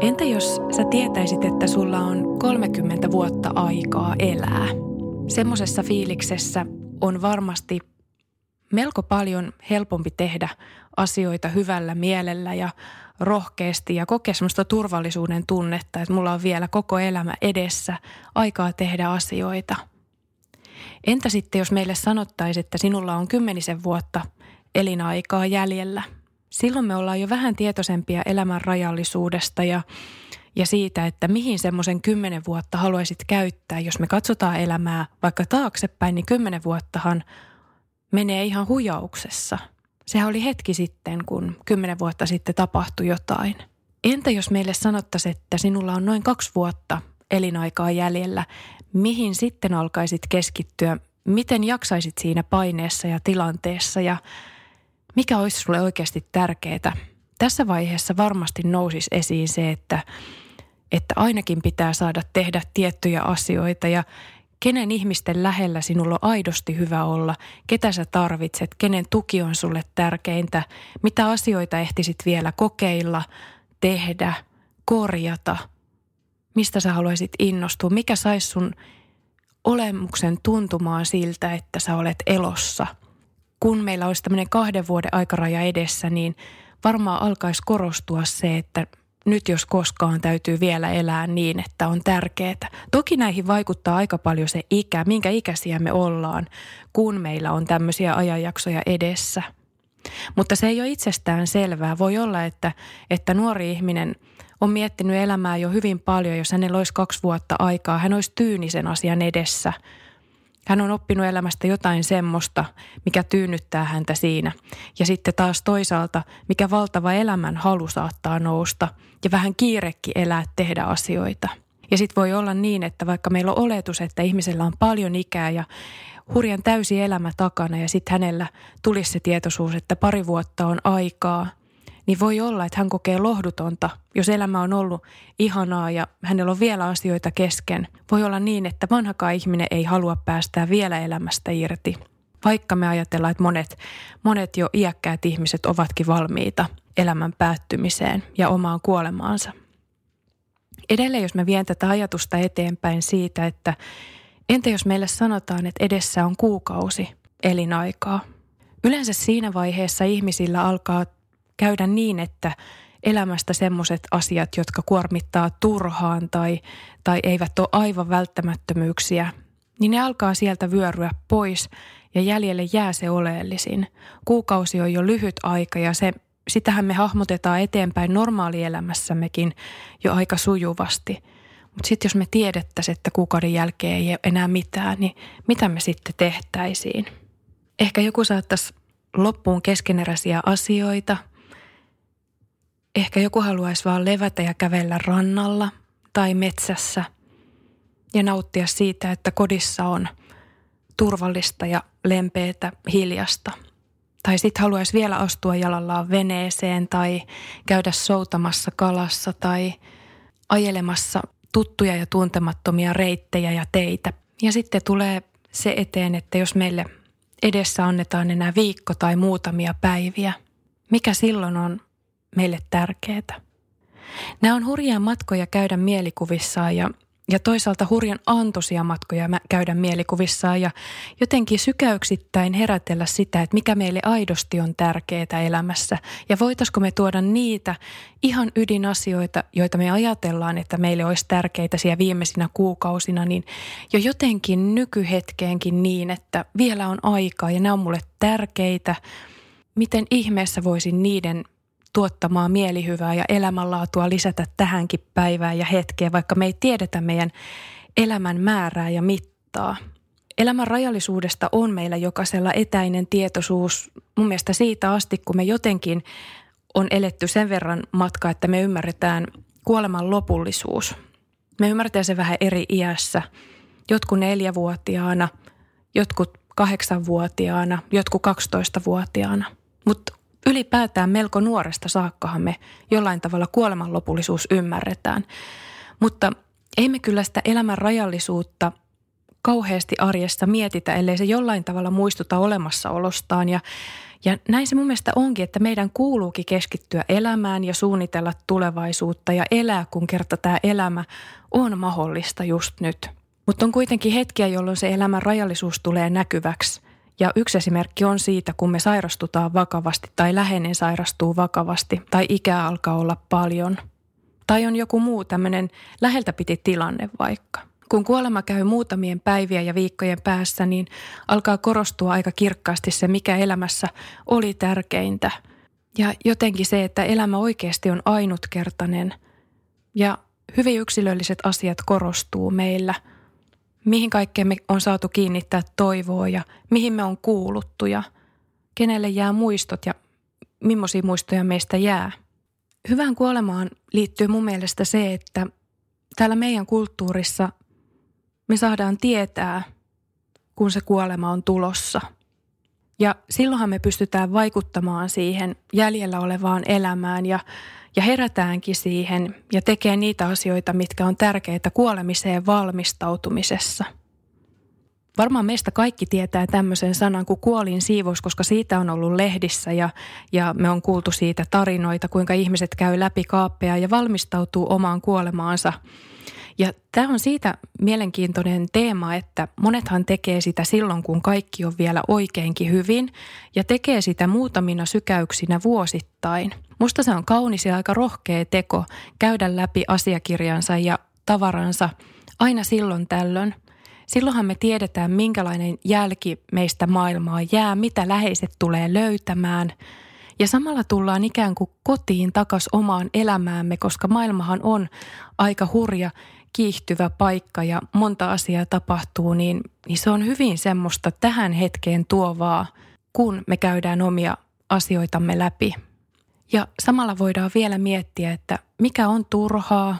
Entä jos sä tietäisit, että sulla on 30 vuotta aikaa elää? Semmoisessa fiiliksessä on varmasti melko paljon helpompi tehdä asioita hyvällä mielellä ja rohkeasti ja kokea semmoista turvallisuuden tunnetta, että mulla on vielä koko elämä edessä aikaa tehdä asioita. Entä sitten, jos meille sanottaisiin, että sinulla on kymmenisen vuotta elinaikaa jäljellä? Silloin me ollaan jo vähän tietoisempia elämän rajallisuudesta ja, ja siitä, että mihin semmoisen kymmenen vuotta haluaisit käyttää. Jos me katsotaan elämää vaikka taaksepäin, niin kymmenen vuottahan – menee ihan hujauksessa. Sehän oli hetki sitten, kun kymmenen vuotta sitten tapahtui jotain. Entä jos meille sanottaisiin, että sinulla on noin kaksi vuotta elinaikaa jäljellä, mihin sitten alkaisit keskittyä, miten jaksaisit siinä paineessa ja tilanteessa ja mikä olisi sulle oikeasti tärkeää? Tässä vaiheessa varmasti nousisi esiin se, että, että ainakin pitää saada tehdä tiettyjä asioita ja kenen ihmisten lähellä sinulla on aidosti hyvä olla, ketä sä tarvitset, kenen tuki on sulle tärkeintä, mitä asioita ehtisit vielä kokeilla, tehdä, korjata, mistä sä haluaisit innostua, mikä saisi sun olemuksen tuntumaan siltä, että sä olet elossa. Kun meillä olisi tämmöinen kahden vuoden aikaraja edessä, niin varmaan alkaisi korostua se, että nyt jos koskaan täytyy vielä elää niin, että on tärkeää. Toki näihin vaikuttaa aika paljon se ikä, minkä ikäisiä me ollaan, kun meillä on tämmöisiä ajanjaksoja edessä. Mutta se ei ole itsestään selvää. Voi olla, että, että nuori ihminen on miettinyt elämää jo hyvin paljon, jos hänellä olisi kaksi vuotta aikaa. Hän olisi tyynisen asian edessä – hän on oppinut elämästä jotain semmoista, mikä tyynnyttää häntä siinä. Ja sitten taas toisaalta, mikä valtava elämän halu saattaa nousta ja vähän kiirekki elää tehdä asioita. Ja sitten voi olla niin, että vaikka meillä on oletus, että ihmisellä on paljon ikää ja hurjan täysi elämä takana ja sitten hänellä tulisi se tietoisuus, että pari vuotta on aikaa – niin voi olla, että hän kokee lohdutonta, jos elämä on ollut ihanaa ja hänellä on vielä asioita kesken. Voi olla niin, että vanhakaan ihminen ei halua päästää vielä elämästä irti. Vaikka me ajatellaan, että monet, monet jo iäkkäät ihmiset ovatkin valmiita elämän päättymiseen ja omaan kuolemaansa. Edelleen, jos mä vien tätä ajatusta eteenpäin siitä, että entä jos meille sanotaan, että edessä on kuukausi elinaikaa. Yleensä siinä vaiheessa ihmisillä alkaa käydä niin, että elämästä semmoiset asiat, jotka kuormittaa turhaan tai, tai eivät ole aivan välttämättömyyksiä, niin ne alkaa sieltä vyöryä pois ja jäljelle jää se oleellisin. Kuukausi on jo lyhyt aika ja se, sitähän me hahmotetaan eteenpäin normaalielämässämmekin jo aika sujuvasti. Mutta sitten jos me tiedettäisiin, että kuukauden jälkeen ei ole enää mitään, niin mitä me sitten tehtäisiin? Ehkä joku saattaisi loppuun keskeneräisiä asioita – Ehkä joku haluaisi vaan levätä ja kävellä rannalla tai metsässä ja nauttia siitä, että kodissa on turvallista ja lempeätä hiljasta. Tai sitten haluaisi vielä astua jalallaan veneeseen tai käydä soutamassa kalassa tai ajelemassa tuttuja ja tuntemattomia reittejä ja teitä. Ja sitten tulee se eteen, että jos meille edessä annetaan enää viikko tai muutamia päiviä, mikä silloin on meille tärkeää. Nämä on hurjia matkoja käydä mielikuvissaan ja, ja toisaalta hurjan antoisia matkoja käydä mielikuvissaan ja jotenkin sykäyksittäin herätellä sitä, että mikä meille aidosti on tärkeää elämässä. Ja voitaisiko me tuoda niitä ihan ydinasioita, joita me ajatellaan, että meille olisi tärkeitä siellä viimeisinä kuukausina, niin jo jotenkin nykyhetkeenkin niin, että vielä on aikaa ja nämä on mulle tärkeitä. Miten ihmeessä voisin niiden tuottamaa mielihyvää ja elämänlaatua lisätä tähänkin päivään ja hetkeen, vaikka me ei tiedetä meidän elämän määrää ja mittaa. Elämän rajallisuudesta on meillä jokaisella etäinen tietoisuus mun mielestä siitä asti, kun me jotenkin on eletty sen verran matka, että me ymmärretään kuoleman lopullisuus. Me ymmärretään se vähän eri iässä. Jotkut neljävuotiaana, jotkut kahdeksanvuotiaana, jotkut 12-vuotiaana. Mutta ylipäätään melko nuoresta saakkahan me jollain tavalla kuoleman lopullisuus ymmärretään. Mutta ei me kyllä sitä elämän rajallisuutta kauheasti arjessa mietitä, ellei se jollain tavalla muistuta olemassaolostaan. Ja, ja näin se mun mielestä onkin, että meidän kuuluukin keskittyä elämään ja suunnitella tulevaisuutta ja elää, kun kerta tämä elämä on mahdollista just nyt. Mutta on kuitenkin hetkiä, jolloin se elämän rajallisuus tulee näkyväksi. Ja yksi esimerkki on siitä, kun me sairastutaan vakavasti tai läheinen sairastuu vakavasti tai ikää alkaa olla paljon. Tai on joku muu tämmöinen läheltä piti tilanne vaikka. Kun kuolema käy muutamien päivien ja viikkojen päässä, niin alkaa korostua aika kirkkaasti se, mikä elämässä oli tärkeintä. Ja jotenkin se, että elämä oikeasti on ainutkertainen ja hyvin yksilölliset asiat korostuu meillä. Mihin kaikkeen me on saatu kiinnittää toivoa ja mihin me on kuuluttu ja kenelle jää muistot ja millaisia muistoja meistä jää. Hyvään kuolemaan liittyy mun mielestä se, että täällä meidän kulttuurissa me saadaan tietää, kun se kuolema on tulossa. Ja silloinhan me pystytään vaikuttamaan siihen jäljellä olevaan elämään ja, ja herätäänkin siihen ja tekee niitä asioita, mitkä on tärkeitä kuolemiseen valmistautumisessa. Varmaan meistä kaikki tietää tämmöisen sanan kuin kuolin siivous, koska siitä on ollut lehdissä ja, ja me on kuultu siitä tarinoita, kuinka ihmiset käy läpi kaappeja ja valmistautuu omaan kuolemaansa – ja tämä on siitä mielenkiintoinen teema, että monethan tekee sitä silloin, kun kaikki on vielä oikeinkin hyvin ja tekee sitä muutamina sykäyksinä vuosittain. Musta se on kaunis ja aika rohkea teko käydä läpi asiakirjansa ja tavaransa aina silloin tällöin. Silloinhan me tiedetään, minkälainen jälki meistä maailmaa jää, mitä läheiset tulee löytämään – ja samalla tullaan ikään kuin kotiin takas omaan elämäämme, koska maailmahan on aika hurja kiihtyvä paikka ja monta asiaa tapahtuu, niin, niin se on hyvin semmoista tähän hetkeen tuovaa, kun me käydään omia asioitamme läpi. Ja samalla voidaan vielä miettiä, että mikä on turhaa,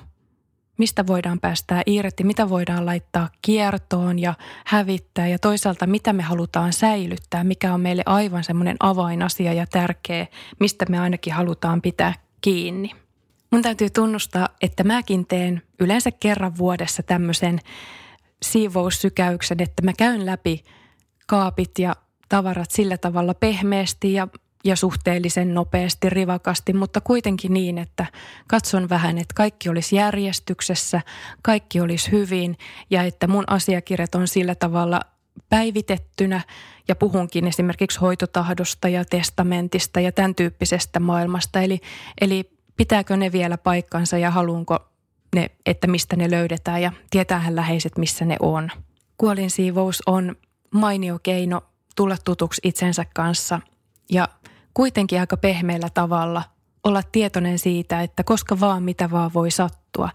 mistä voidaan päästää irti, mitä voidaan laittaa kiertoon ja hävittää ja toisaalta mitä me halutaan säilyttää, mikä on meille aivan semmoinen avainasia ja tärkeä, mistä me ainakin halutaan pitää kiinni. Mun täytyy tunnustaa, että mäkin teen yleensä kerran vuodessa tämmöisen siivoussykäyksen, että mä käyn läpi kaapit ja tavarat sillä tavalla pehmeästi ja, ja suhteellisen nopeasti, rivakasti, mutta kuitenkin niin, että katson vähän, että kaikki olisi järjestyksessä, kaikki olisi hyvin ja että mun asiakirjat on sillä tavalla päivitettynä ja puhunkin esimerkiksi hoitotahdosta ja testamentista ja tämän tyyppisestä maailmasta. Eli, eli pitääkö ne vielä paikkansa ja haluanko ne, että mistä ne löydetään ja tietäähän läheiset, missä ne on. Kuolinsiivous on mainio keino tulla tutuksi itsensä kanssa ja kuitenkin aika pehmeällä tavalla olla tietoinen siitä, että koska vaan mitä vaan voi sattua.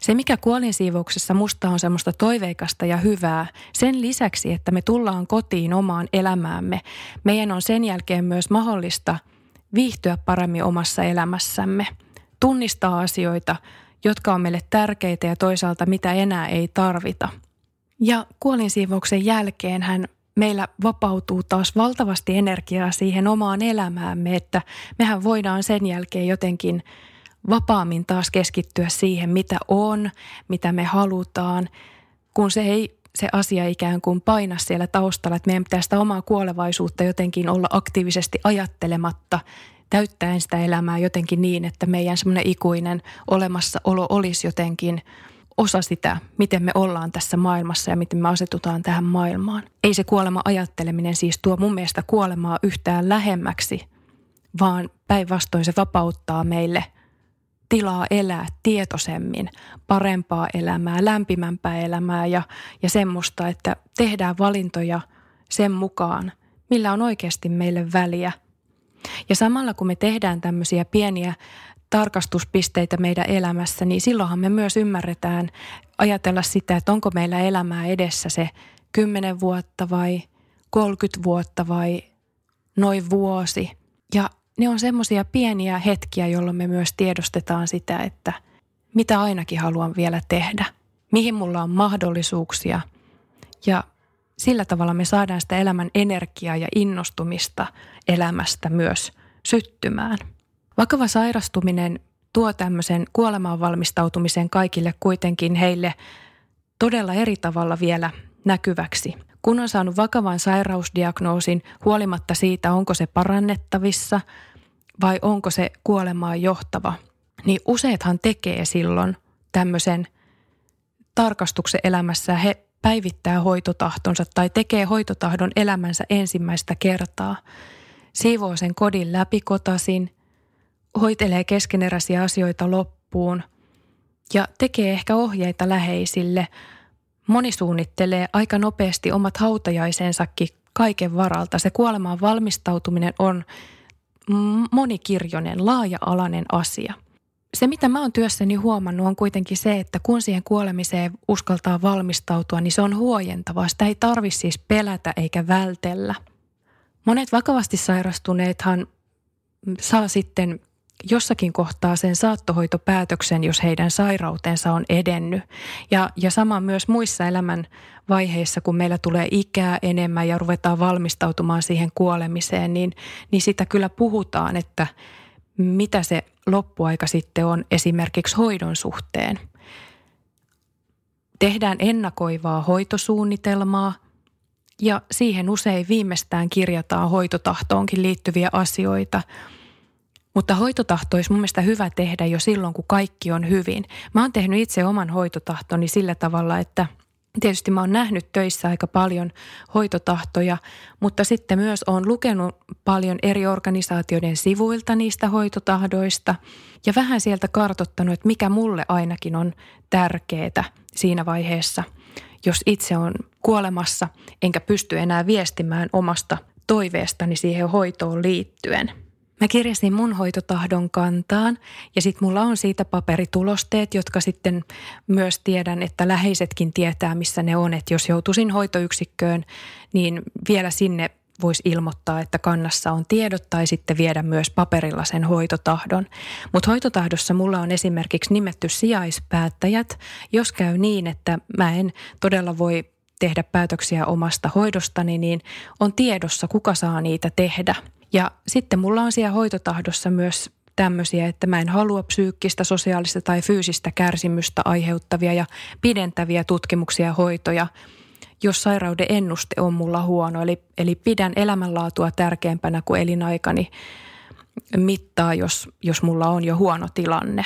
Se, mikä kuolinsiivouksessa musta on semmoista toiveikasta ja hyvää, sen lisäksi, että me tullaan kotiin omaan elämäämme, meidän on sen jälkeen myös mahdollista viihtyä paremmin omassa elämässämme – tunnistaa asioita, jotka on meille tärkeitä ja toisaalta mitä enää ei tarvita. Ja kuolinsiivouksen jälkeen hän meillä vapautuu taas valtavasti energiaa siihen omaan elämäämme, että mehän voidaan sen jälkeen jotenkin vapaammin taas keskittyä siihen, mitä on, mitä me halutaan, kun se ei se asia ikään kuin paina siellä taustalla, että meidän pitää sitä omaa kuolevaisuutta jotenkin olla aktiivisesti ajattelematta täyttäen sitä elämää jotenkin niin, että meidän semmoinen ikuinen olemassaolo olisi jotenkin osa sitä, miten me ollaan tässä maailmassa ja miten me asetutaan tähän maailmaan. Ei se kuolema ajatteleminen siis tuo mun mielestä kuolemaa yhtään lähemmäksi, vaan päinvastoin se vapauttaa meille tilaa elää tietoisemmin, parempaa elämää, lämpimämpää elämää ja, ja semmoista, että tehdään valintoja sen mukaan, millä on oikeasti meille väliä – Ja samalla kun me tehdään tämmöisiä pieniä tarkastuspisteitä meidän elämässä, niin silloinhan me myös ymmärretään ajatella sitä, että onko meillä elämää edessä se 10 vuotta vai 30 vuotta vai noin vuosi. Ja ne on semmoisia pieniä hetkiä, jolloin me myös tiedostetaan sitä, että mitä ainakin haluan vielä tehdä, mihin mulla on mahdollisuuksia ja sillä tavalla me saadaan sitä elämän energiaa ja innostumista elämästä myös syttymään. Vakava sairastuminen tuo tämmöisen kuolemaan valmistautumisen kaikille kuitenkin heille todella eri tavalla vielä näkyväksi. Kun on saanut vakavan sairausdiagnoosin huolimatta siitä, onko se parannettavissa vai onko se kuolemaan johtava, niin useathan tekee silloin tämmöisen tarkastuksen elämässä. He päivittää hoitotahtonsa tai tekee hoitotahdon elämänsä ensimmäistä kertaa. Siivoo sen kodin läpikotasin, hoitelee keskeneräisiä asioita loppuun ja tekee ehkä ohjeita läheisille. Moni suunnittelee aika nopeasti omat hautajaisensakin kaiken varalta. Se kuolemaan valmistautuminen on monikirjoinen, laaja-alainen asia – se, mitä mä oon työssäni huomannut, on kuitenkin se, että kun siihen kuolemiseen uskaltaa valmistautua, niin se on huojentavaa. Sitä ei tarvi siis pelätä eikä vältellä. Monet vakavasti sairastuneethan saa sitten jossakin kohtaa sen saattohoitopäätöksen, jos heidän sairautensa on edennyt. Ja, ja sama myös muissa elämän vaiheissa, kun meillä tulee ikää enemmän ja ruvetaan valmistautumaan siihen kuolemiseen, niin, niin sitä kyllä puhutaan, että mitä se loppuaika sitten on esimerkiksi hoidon suhteen. Tehdään ennakoivaa hoitosuunnitelmaa ja siihen usein viimeistään kirjataan hoitotahtoonkin liittyviä asioita. Mutta hoitotahto olisi mun mielestä hyvä tehdä jo silloin, kun kaikki on hyvin. Mä oon tehnyt itse oman hoitotahtoni sillä tavalla, että – Tietysti mä oon nähnyt töissä aika paljon hoitotahtoja, mutta sitten myös oon lukenut paljon eri organisaatioiden sivuilta niistä hoitotahdoista ja vähän sieltä kartottanut, että mikä mulle ainakin on tärkeää siinä vaiheessa, jos itse on kuolemassa enkä pysty enää viestimään omasta toiveestani siihen hoitoon liittyen – Mä kirjasin mun hoitotahdon kantaan ja sitten mulla on siitä paperitulosteet, jotka sitten myös tiedän, että läheisetkin tietää, missä ne on. Että jos joutuisin hoitoyksikköön, niin vielä sinne voisi ilmoittaa, että kannassa on tiedot tai sitten viedä myös paperilla sen hoitotahdon. Mutta hoitotahdossa mulla on esimerkiksi nimetty sijaispäättäjät, jos käy niin, että mä en todella voi tehdä päätöksiä omasta hoidostani, niin on tiedossa, kuka saa niitä tehdä – ja sitten mulla on siellä hoitotahdossa myös tämmöisiä, että mä en halua psyykkistä, sosiaalista tai fyysistä kärsimystä aiheuttavia ja pidentäviä tutkimuksia ja hoitoja, jos sairauden ennuste on mulla huono. Eli, eli pidän elämänlaatua tärkeämpänä kuin elinaikani mittaa, jos, jos mulla on jo huono tilanne.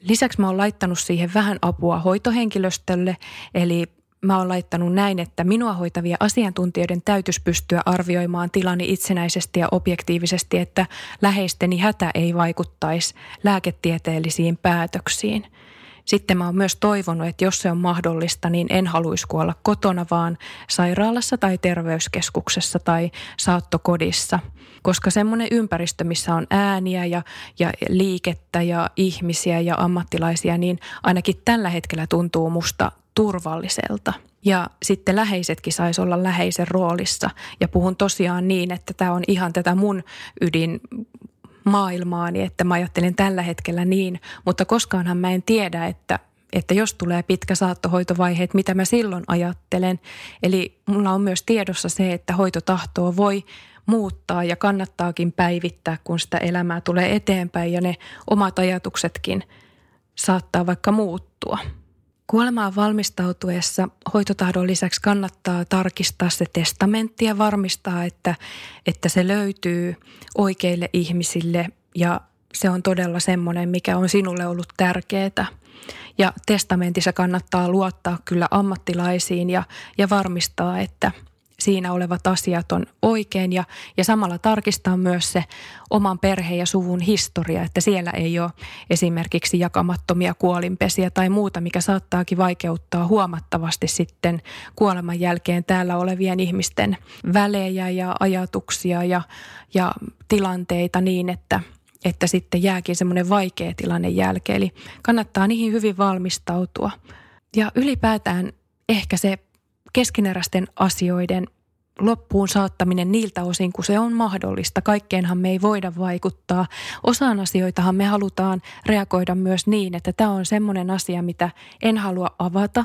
Lisäksi mä oon laittanut siihen vähän apua hoitohenkilöstölle, eli mä oon laittanut näin, että minua hoitavia asiantuntijoiden täytyisi pystyä arvioimaan tilani itsenäisesti ja objektiivisesti, että läheisteni hätä ei vaikuttaisi lääketieteellisiin päätöksiin. Sitten mä oon myös toivonut, että jos se on mahdollista, niin en haluaisi kuolla kotona, vaan sairaalassa tai terveyskeskuksessa tai saattokodissa. Koska semmoinen ympäristö, missä on ääniä ja, ja liikettä ja ihmisiä ja ammattilaisia, niin ainakin tällä hetkellä tuntuu musta turvalliselta. Ja sitten läheisetkin saisi olla läheisen roolissa. Ja puhun tosiaan niin, että tämä on ihan tätä mun ydin maailmaani, että mä ajattelen tällä hetkellä niin, mutta koskaanhan mä en tiedä, että, että jos tulee pitkä saattohoitovaihe, että mitä mä silloin ajattelen. Eli mulla on myös tiedossa se, että hoitotahtoa voi muuttaa ja kannattaakin päivittää, kun sitä elämää tulee eteenpäin ja ne omat ajatuksetkin saattaa vaikka muuttua. Kuolemaan valmistautuessa hoitotahdon lisäksi kannattaa tarkistaa se testamentti ja varmistaa, että, että se löytyy oikeille ihmisille ja se on todella semmoinen, mikä on sinulle ollut tärkeää. Ja testamentissa kannattaa luottaa kyllä ammattilaisiin ja, ja varmistaa, että, siinä olevat asiat on oikein ja, ja samalla tarkistaa myös se oman perheen ja suvun historia, että siellä ei ole esimerkiksi jakamattomia kuolinpesiä tai muuta, mikä saattaakin vaikeuttaa huomattavasti sitten kuoleman jälkeen täällä olevien ihmisten välejä ja ajatuksia ja, ja tilanteita niin, että, että sitten jääkin semmoinen vaikea tilanne jälkeen. Eli kannattaa niihin hyvin valmistautua. Ja ylipäätään ehkä se keskeneräisten asioiden loppuun saattaminen niiltä osin, kun se on mahdollista. Kaikkeenhan me ei voida vaikuttaa. Osaan asioitahan me halutaan reagoida myös niin, että tämä on semmoinen asia, mitä en halua avata,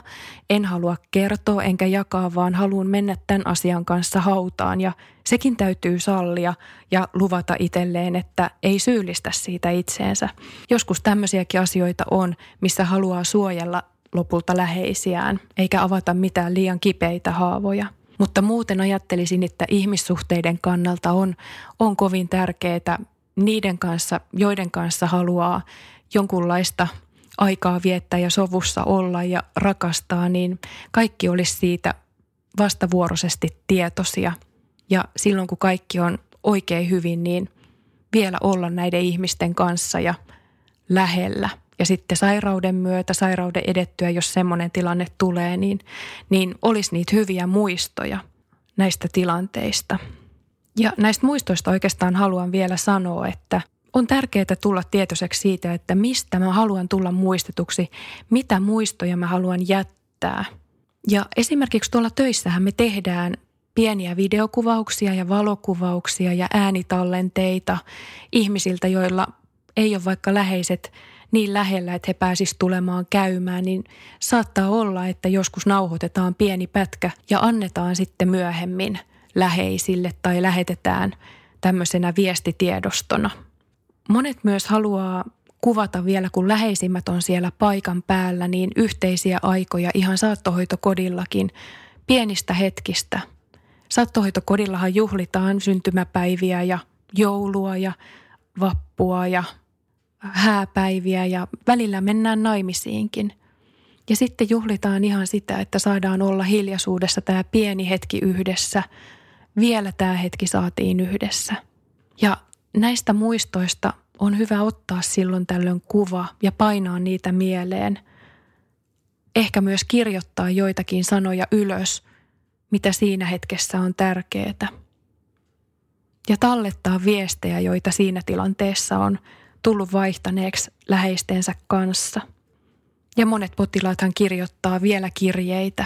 en halua kertoa enkä jakaa, vaan haluan mennä tämän asian kanssa hautaan. Ja sekin täytyy sallia ja luvata itselleen, että ei syyllistä siitä itseensä. Joskus tämmöisiäkin asioita on, missä haluaa suojella lopulta läheisiään, eikä avata mitään liian kipeitä haavoja. Mutta muuten ajattelisin, että ihmissuhteiden kannalta on, on kovin tärkeää niiden kanssa, joiden kanssa haluaa jonkunlaista aikaa viettää ja sovussa olla ja rakastaa, niin kaikki olisi siitä vastavuoroisesti tietoisia. Ja silloin kun kaikki on oikein hyvin, niin vielä olla näiden ihmisten kanssa ja lähellä – ja sitten sairauden myötä, sairauden edettyä, jos semmoinen tilanne tulee, niin, niin olisi niitä hyviä muistoja näistä tilanteista. Ja näistä muistoista oikeastaan haluan vielä sanoa, että on tärkeää tulla tietoiseksi siitä, että mistä mä haluan tulla muistetuksi, mitä muistoja mä haluan jättää. Ja esimerkiksi tuolla töissähän me tehdään pieniä videokuvauksia ja valokuvauksia ja äänitallenteita ihmisiltä, joilla ei ole vaikka läheiset niin lähellä, että he pääsisivät tulemaan käymään, niin saattaa olla, että joskus nauhoitetaan pieni pätkä ja annetaan sitten myöhemmin läheisille tai lähetetään tämmöisenä viestitiedostona. Monet myös haluaa kuvata vielä, kun läheisimmät on siellä paikan päällä, niin yhteisiä aikoja ihan saattohoitokodillakin pienistä hetkistä. Saattohoitokodillahan juhlitaan syntymäpäiviä ja joulua ja vappua ja hääpäiviä ja välillä mennään naimisiinkin. Ja sitten juhlitaan ihan sitä, että saadaan olla hiljaisuudessa tämä pieni hetki yhdessä. Vielä tämä hetki saatiin yhdessä. Ja näistä muistoista on hyvä ottaa silloin tällöin kuva ja painaa niitä mieleen. Ehkä myös kirjoittaa joitakin sanoja ylös, mitä siinä hetkessä on tärkeää. Ja tallettaa viestejä, joita siinä tilanteessa on – tullut vaihtaneeksi läheistensä kanssa. Ja monet potilaathan kirjoittaa vielä kirjeitä,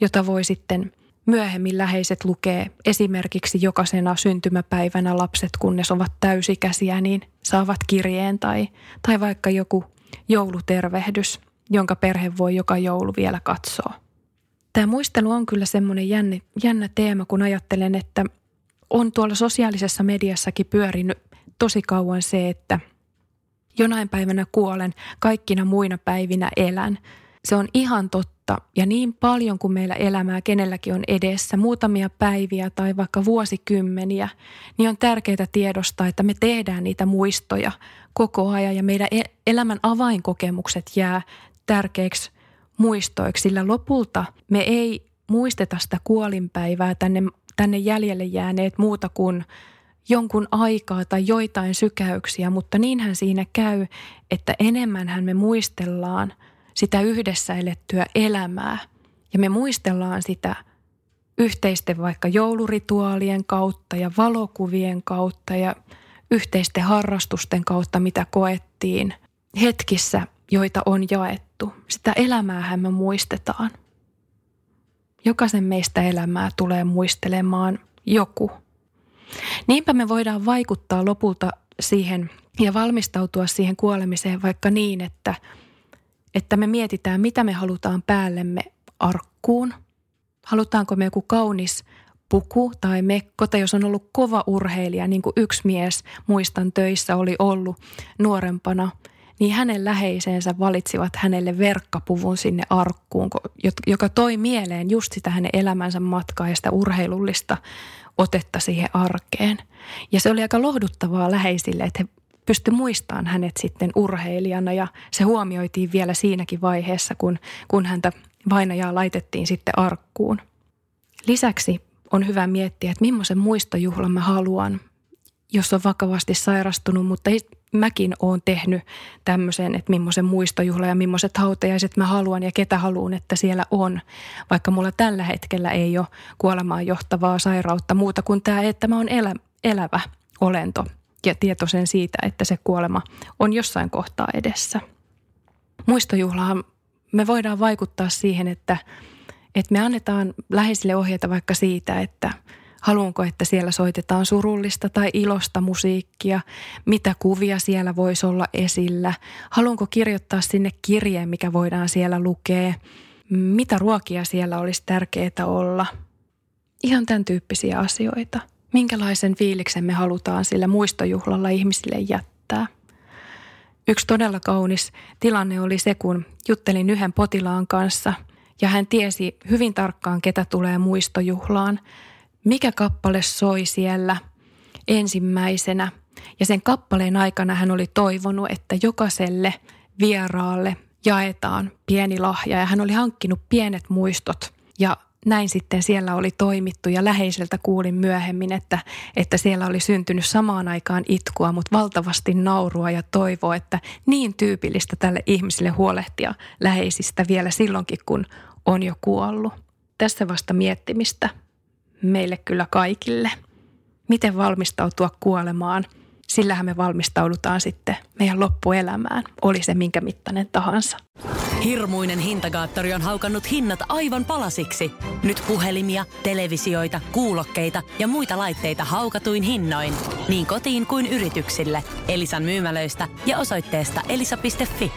jota voi sitten myöhemmin läheiset lukee esimerkiksi jokaisena syntymäpäivänä lapset, kunnes ovat täysikäisiä, niin saavat kirjeen tai, tai vaikka joku joulutervehdys, jonka perhe voi joka joulu vielä katsoa. Tämä muistelu on kyllä semmoinen jännä, jännä teema, kun ajattelen, että on tuolla sosiaalisessa mediassakin pyörinyt tosi kauan se, että jonain päivänä kuolen, kaikkina muina päivinä elän. Se on ihan totta ja niin paljon kuin meillä elämää kenelläkin on edessä, muutamia päiviä tai vaikka vuosikymmeniä, niin on tärkeää tiedostaa, että me tehdään niitä muistoja koko ajan ja meidän e-, elämän avainkokemukset jää tärkeiksi muistoiksi, sillä lopulta me ei muisteta sitä kuolinpäivää tänne, tänne jäljelle jääneet muuta kuin – jonkun aikaa tai joitain sykäyksiä, mutta niinhän siinä käy, että enemmänhän me muistellaan sitä yhdessä elettyä elämää ja me muistellaan sitä yhteisten vaikka joulurituaalien kautta ja valokuvien kautta ja yhteisten harrastusten kautta, mitä koettiin hetkissä, joita on jaettu. Sitä elämäähän me muistetaan. Jokaisen meistä elämää tulee muistelemaan joku – Niinpä me voidaan vaikuttaa lopulta siihen ja valmistautua siihen kuolemiseen vaikka niin, että, että me mietitään, mitä me halutaan päällemme arkkuun. Halutaanko me joku kaunis puku tai mekko, tai jos on ollut kova urheilija, niin kuin yksi mies muistan töissä oli ollut nuorempana, niin hänen läheisensä valitsivat hänelle verkkapuvun sinne arkkuun, joka toi mieleen just sitä hänen elämänsä matkaa ja sitä urheilullista otetta siihen arkeen. Ja se oli aika lohduttavaa läheisille, että he pysty muistamaan hänet sitten urheilijana ja se huomioitiin vielä siinäkin vaiheessa, kun, kun häntä vainajaa laitettiin sitten arkkuun. Lisäksi on hyvä miettiä, että millaisen muistojuhlan mä haluan, jos on vakavasti sairastunut, mutta mäkin olen tehnyt tämmöisen, että millaisen muistojuhla ja millaiset hautajaiset mä haluan ja ketä haluan, että siellä on. Vaikka mulla tällä hetkellä ei ole kuolemaan johtavaa sairautta muuta kuin tämä, että mä oon elä, elävä olento ja tietoisen siitä, että se kuolema on jossain kohtaa edessä. Muistojuhlahan me voidaan vaikuttaa siihen, että, että me annetaan läheisille ohjeita vaikka siitä, että – Haluanko, että siellä soitetaan surullista tai ilosta musiikkia? Mitä kuvia siellä voisi olla esillä? Haluanko kirjoittaa sinne kirjeen, mikä voidaan siellä lukea? Mitä ruokia siellä olisi tärkeää olla? Ihan tämän tyyppisiä asioita. Minkälaisen fiiliksen me halutaan sillä muistojuhlalla ihmisille jättää? Yksi todella kaunis tilanne oli se, kun juttelin yhden potilaan kanssa ja hän tiesi hyvin tarkkaan, ketä tulee muistojuhlaan – mikä kappale soi siellä ensimmäisenä. Ja sen kappaleen aikana hän oli toivonut, että jokaiselle vieraalle jaetaan pieni lahja ja hän oli hankkinut pienet muistot ja näin sitten siellä oli toimittu ja läheiseltä kuulin myöhemmin, että, että siellä oli syntynyt samaan aikaan itkua, mutta valtavasti naurua ja toivoa, että niin tyypillistä tälle ihmiselle huolehtia läheisistä vielä silloinkin, kun on jo kuollut. Tässä vasta miettimistä meille kyllä kaikille. Miten valmistautua kuolemaan? Sillähän me valmistaudutaan sitten meidän loppuelämään, oli se minkä mittainen tahansa. Hirmuinen hintakaattori on haukannut hinnat aivan palasiksi. Nyt puhelimia, televisioita, kuulokkeita ja muita laitteita haukatuin hinnoin. Niin kotiin kuin yrityksille. Elisan myymälöistä ja osoitteesta elisa.fi.